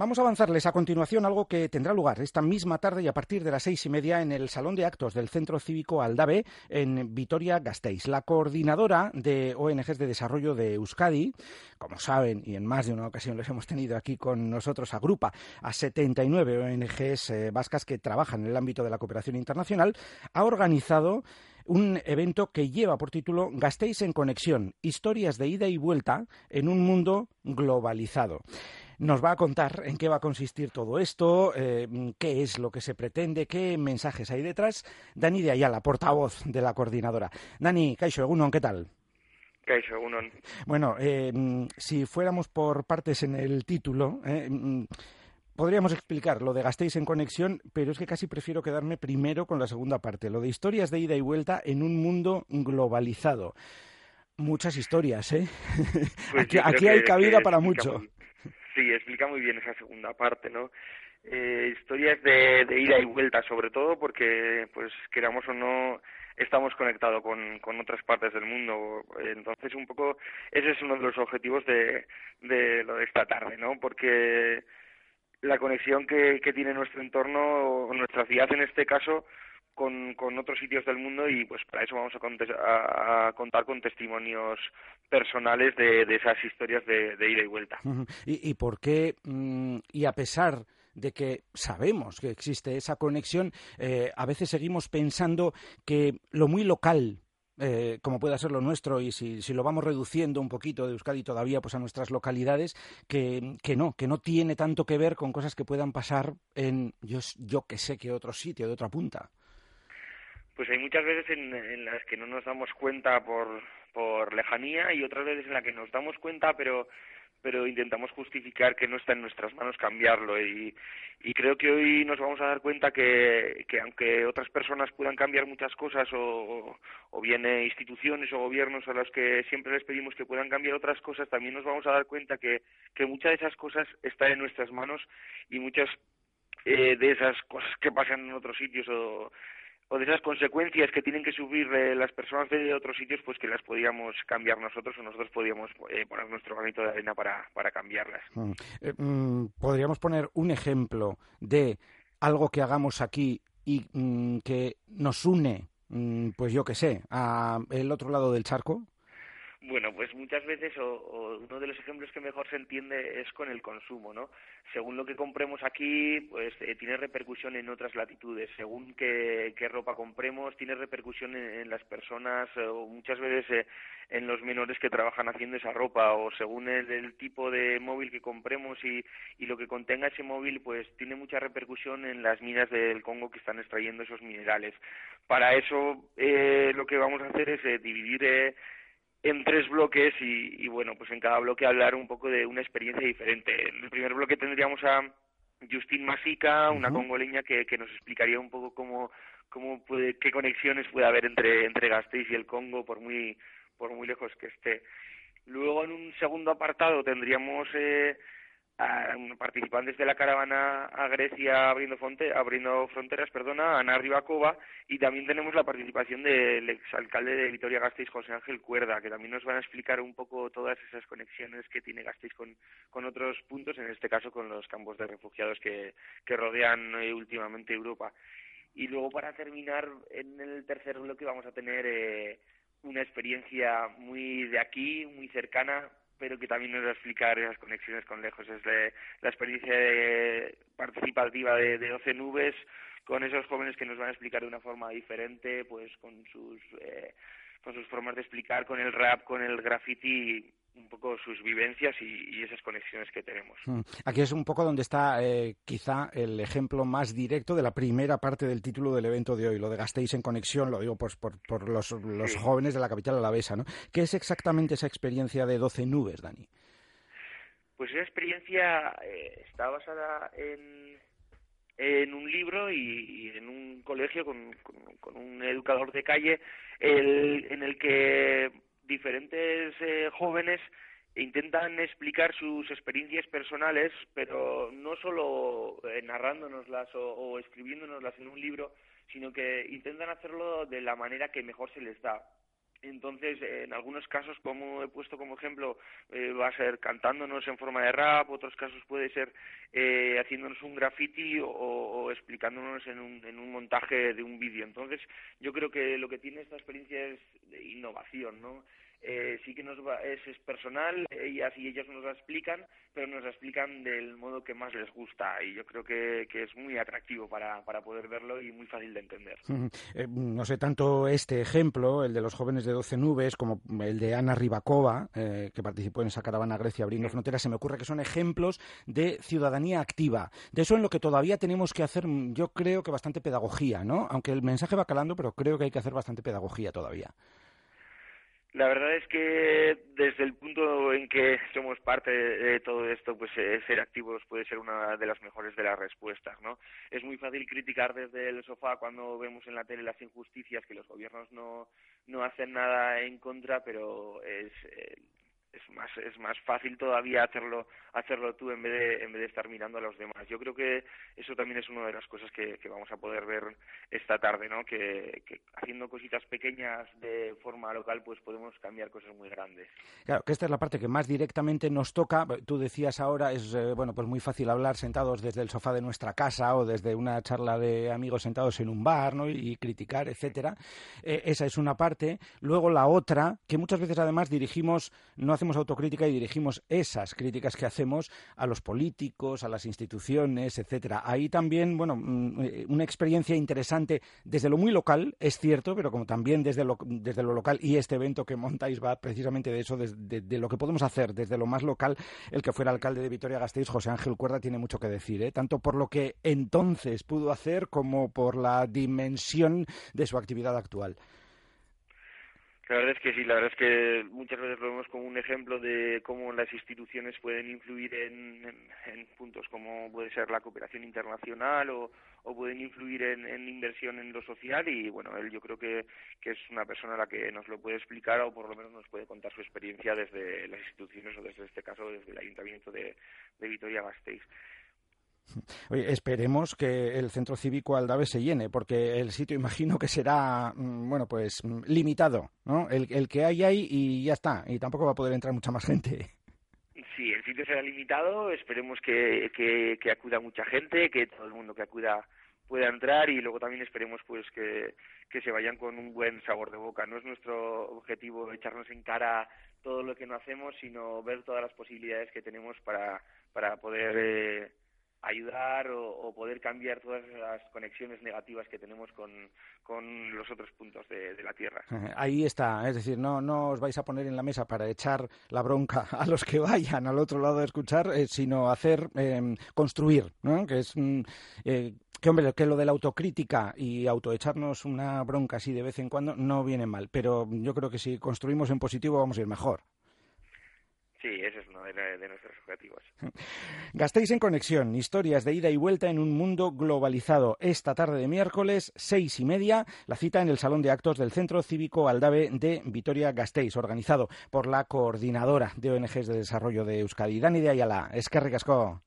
Vamos a avanzarles a continuación algo que tendrá lugar esta misma tarde y a partir de las seis y media en el Salón de Actos del Centro Cívico Aldave en Vitoria-Gasteiz. La coordinadora de ONGs de Desarrollo de Euskadi, como saben, y en más de una ocasión los hemos tenido aquí con nosotros, agrupa a 79 ONGs eh, vascas que trabajan en el ámbito de la cooperación internacional, ha organizado un evento que lleva por título Gasteiz en Conexión, historias de ida y vuelta en un mundo globalizado. Nos va a contar en qué va a consistir todo esto, eh, qué es lo que se pretende, qué mensajes hay detrás. Dani de Ayala, portavoz de la coordinadora. Dani, Caixo Egunon, ¿qué tal? Bueno, eh, si fuéramos por partes en el título, eh, podríamos explicar lo de Gastéis en conexión, pero es que casi prefiero quedarme primero con la segunda parte, lo de historias de ida y vuelta en un mundo globalizado. Muchas historias, ¿eh? Pues aquí, hay cabida para mucho. Sí, explica muy bien esa segunda parte, ¿no? Eh, historias de, de, ida y vuelta, sobre todo porque, pues, queramos o no, estamos conectados con, con otras partes del mundo. Entonces, un poco, ese es uno de los objetivos de, de lo de esta tarde, ¿no? Porque la conexión que, que tiene nuestro entorno, nuestra ciudad en este caso, con, con otros sitios del mundo y pues para eso vamos a, contar con testimonios personales de, de esas historias de, ida y vuelta. ¿Y, ¿Y, por qué, mm, y a pesar de que sabemos que existe esa conexión, eh, a veces seguimos pensando que lo muy local eh, como pueda ser lo nuestro, y si, si, lo vamos reduciendo un poquito de Euskadi todavía pues a nuestras localidades, que, que no, que no tiene tanto que ver con cosas que puedan pasar en yo, yo que sé que otro sitio, de otra punta pues hay muchas veces en, las que no nos damos cuenta por, por lejanía y otras veces en las que nos damos cuenta pero pero intentamos justificar que no está en nuestras manos cambiarlo. Y, y creo que hoy nos vamos a dar cuenta que, que aunque otras personas puedan cambiar muchas cosas o, o bien instituciones o gobiernos a los que siempre les pedimos que puedan cambiar otras cosas, también nos vamos a dar cuenta que, que muchas de esas cosas están en nuestras manos y muchas eh, de esas cosas que pasan en otros sitios o o de esas consecuencias que tienen que subir eh, las personas de otros sitios, pues que las podíamos cambiar nosotros o nosotros podíamos eh, poner nuestro granito de arena para, para cambiarlas. Mm. Eh, mm, podríamos poner un ejemplo de algo que hagamos aquí y mm, que nos une, pues yo qué sé, a el otro lado del charco. Bueno, pues muchas veces o, uno de los ejemplos que mejor se entiende es con el consumo, ¿no? Según lo que compremos aquí, pues eh, tiene repercusión en otras latitudes. Según qué, ropa compremos, tiene repercusión en, las personas o muchas veces eh, en los menores que trabajan haciendo esa ropa o según el, tipo de móvil que compremos y, y, lo que contenga ese móvil, pues tiene mucha repercusión en las minas del Congo que están extrayendo esos minerales. Para eso eh, lo que vamos a hacer es dividir en tres bloques y, y, bueno, pues en cada bloque hablar un poco de una experiencia diferente. En el primer bloque tendríamos a Justin Masica, una congoleña que, que nos explicaría un poco cómo, cómo puede, qué conexiones puede haber entre, entre Gasteiz y el Congo por muy, por muy lejos que esté. Luego en un segundo apartado tendríamos eh, a participantes de la caravana a Grecia abriendo, abriendo fronteras, perdona, Ana Ribacova, y también tenemos la participación del exalcalde de Vitoria-Gasteiz, José Ángel Cuerda, que también nos van a explicar un poco todas esas conexiones que tiene Gasteiz con, con otros puntos, en este caso con los campos de refugiados que, que rodean eh, últimamente Europa. Y luego, para terminar, en el tercer bloque vamos a tener eh, una experiencia muy de aquí, muy cercana, pero que también nos va a explicar esas conexiones con lejos. Es la experiencia participativa de, de 12 nubes con esos jóvenes que nos van a explicar de una forma diferente, pues con sus, eh, con sus formas de explicar, con el rap, con el graffiti, un poco sus vivencias y, esas conexiones que tenemos. Mm. Aquí es un poco donde está eh, quizá el ejemplo más directo de la primera parte del título del evento de hoy, lo de Gastéis en conexión, lo digo pues, por, por los, los jóvenes de la capital alavesa, ¿no? ¿Qué es exactamente esa experiencia de 12 nubes, Dani? Pues esa experiencia eh, está basada en, en un libro y, en un colegio con, con, un educador de calle el, en el que diferentes eh, jóvenes intentan explicar sus experiencias personales, pero no solo eh, narrándonoslas o, o, escribiéndonoslas en un libro, sino que intentan hacerlo de la manera que mejor se les da. Entonces, en algunos casos, como he puesto como ejemplo, eh, va a ser cantándonos en forma de rap, otros casos puede ser eh, haciéndonos un graffiti o, explicándonos en un, en un montaje de un vídeo. Entonces, yo creo que lo que tiene esta experiencia es de innovación, ¿no? Eh, sí que nos es, es, personal, ellas y ellos nos la explican, pero nos la explican del modo que más les gusta y yo creo que, que es muy atractivo para, para, poder verlo y muy fácil de entender. Eh, no sé, tanto este ejemplo, el de los jóvenes de 12 nubes, como el de Ana Ribakova, eh, que participó en esa caravana Grecia abriendo fronteras, se me ocurre que son ejemplos de ciudadanía activa. De eso en lo que todavía tenemos que hacer, yo creo que bastante pedagogía, ¿no? Aunque el mensaje va calando, pero creo que hay que hacer bastante pedagogía todavía. La verdad es que desde el punto en que somos parte de todo esto, pues eh, ser activos puede ser una de las mejores de las respuestas, ¿no? Es muy fácil criticar desde el sofá cuando vemos en la tele las injusticias que los gobiernos no no hacen nada en contra, pero es eh, es más es más fácil todavía hacerlo hacerlo tú en vez de en vez de estar mirando a los demás. Yo creo que eso también es una de las cosas que, vamos a poder ver esta tarde no que, que, haciendo cositas pequeñas de forma local pues podemos cambiar cosas muy grandes. Claro que esta es la parte que más directamente nos toca. Tú decías ahora es eh, bueno pues muy fácil hablar sentados desde el sofá de nuestra casa o desde una charla de amigos sentados en un bar no y, criticar etcétera. Eh, esa es una parte. Luego la otra que muchas veces además dirigimos no hacemos autocrítica y dirigimos esas críticas que hacemos a los políticos, a las instituciones, etcétera. Ahí también, bueno, mm, eh, una experiencia interesante desde lo muy local, es cierto, pero como también desde lo, desde lo local y este evento que montáis va precisamente de eso, de, lo que podemos hacer desde lo más local. El que fuera alcalde de Vitoria-Gasteiz, José Ángel Cuerda, tiene mucho que decir, ¿eh? tanto por lo que entonces pudo hacer como por la dimensión de su actividad actual. La verdad es que sí, la verdad es que muchas veces lo vemos como un ejemplo de cómo las instituciones pueden influir en, en, puntos como puede ser la cooperación internacional o, o pueden influir en, en, inversión en lo social y bueno, él yo creo que, que es una persona a la que nos lo puede explicar o por lo menos nos puede contar su experiencia desde las instituciones o desde este caso desde el Ayuntamiento de, de Vitoria-Gasteiz. Oye, esperemos que el centro cívico Aldave se llene, porque el sitio imagino que será, mm, bueno, pues mm, limitado, ¿no? El, el que hay ahí y ya está, y tampoco va a poder entrar mucha más gente. Sí, el sitio será limitado, esperemos que, que, que acuda mucha gente, que todo el mundo que acuda pueda entrar y luego también esperemos pues que, que se vayan con un buen sabor de boca. No es nuestro objetivo echarnos en cara todo lo que no hacemos, sino ver todas las posibilidades que tenemos para, para poder eh, ayudar o, poder cambiar todas las conexiones negativas que tenemos con, con los otros puntos de, la Tierra. Ahí está, es decir, no, no os vais a poner en la mesa para echar la bronca a los que vayan al otro lado de escuchar, eh, sino hacer, eh, construir, ¿no? que es... Mm, eh, que hombre, que lo de la autocrítica y autoecharnos una bronca así de vez en cuando no viene mal, pero yo creo que si construimos en positivo vamos a ir mejor. Sí, ese es uno de, nuestros objetivos. Gastéis en conexión, historias de ida y vuelta en un mundo globalizado. Esta tarde de miércoles, seis y media, la cita en el Salón de Actos del Centro Cívico Aldave de Vitoria-Gasteiz, organizado por la coordinadora de ONGs de Desarrollo de Euskadi, Dani de Ayala. Es que ricasco.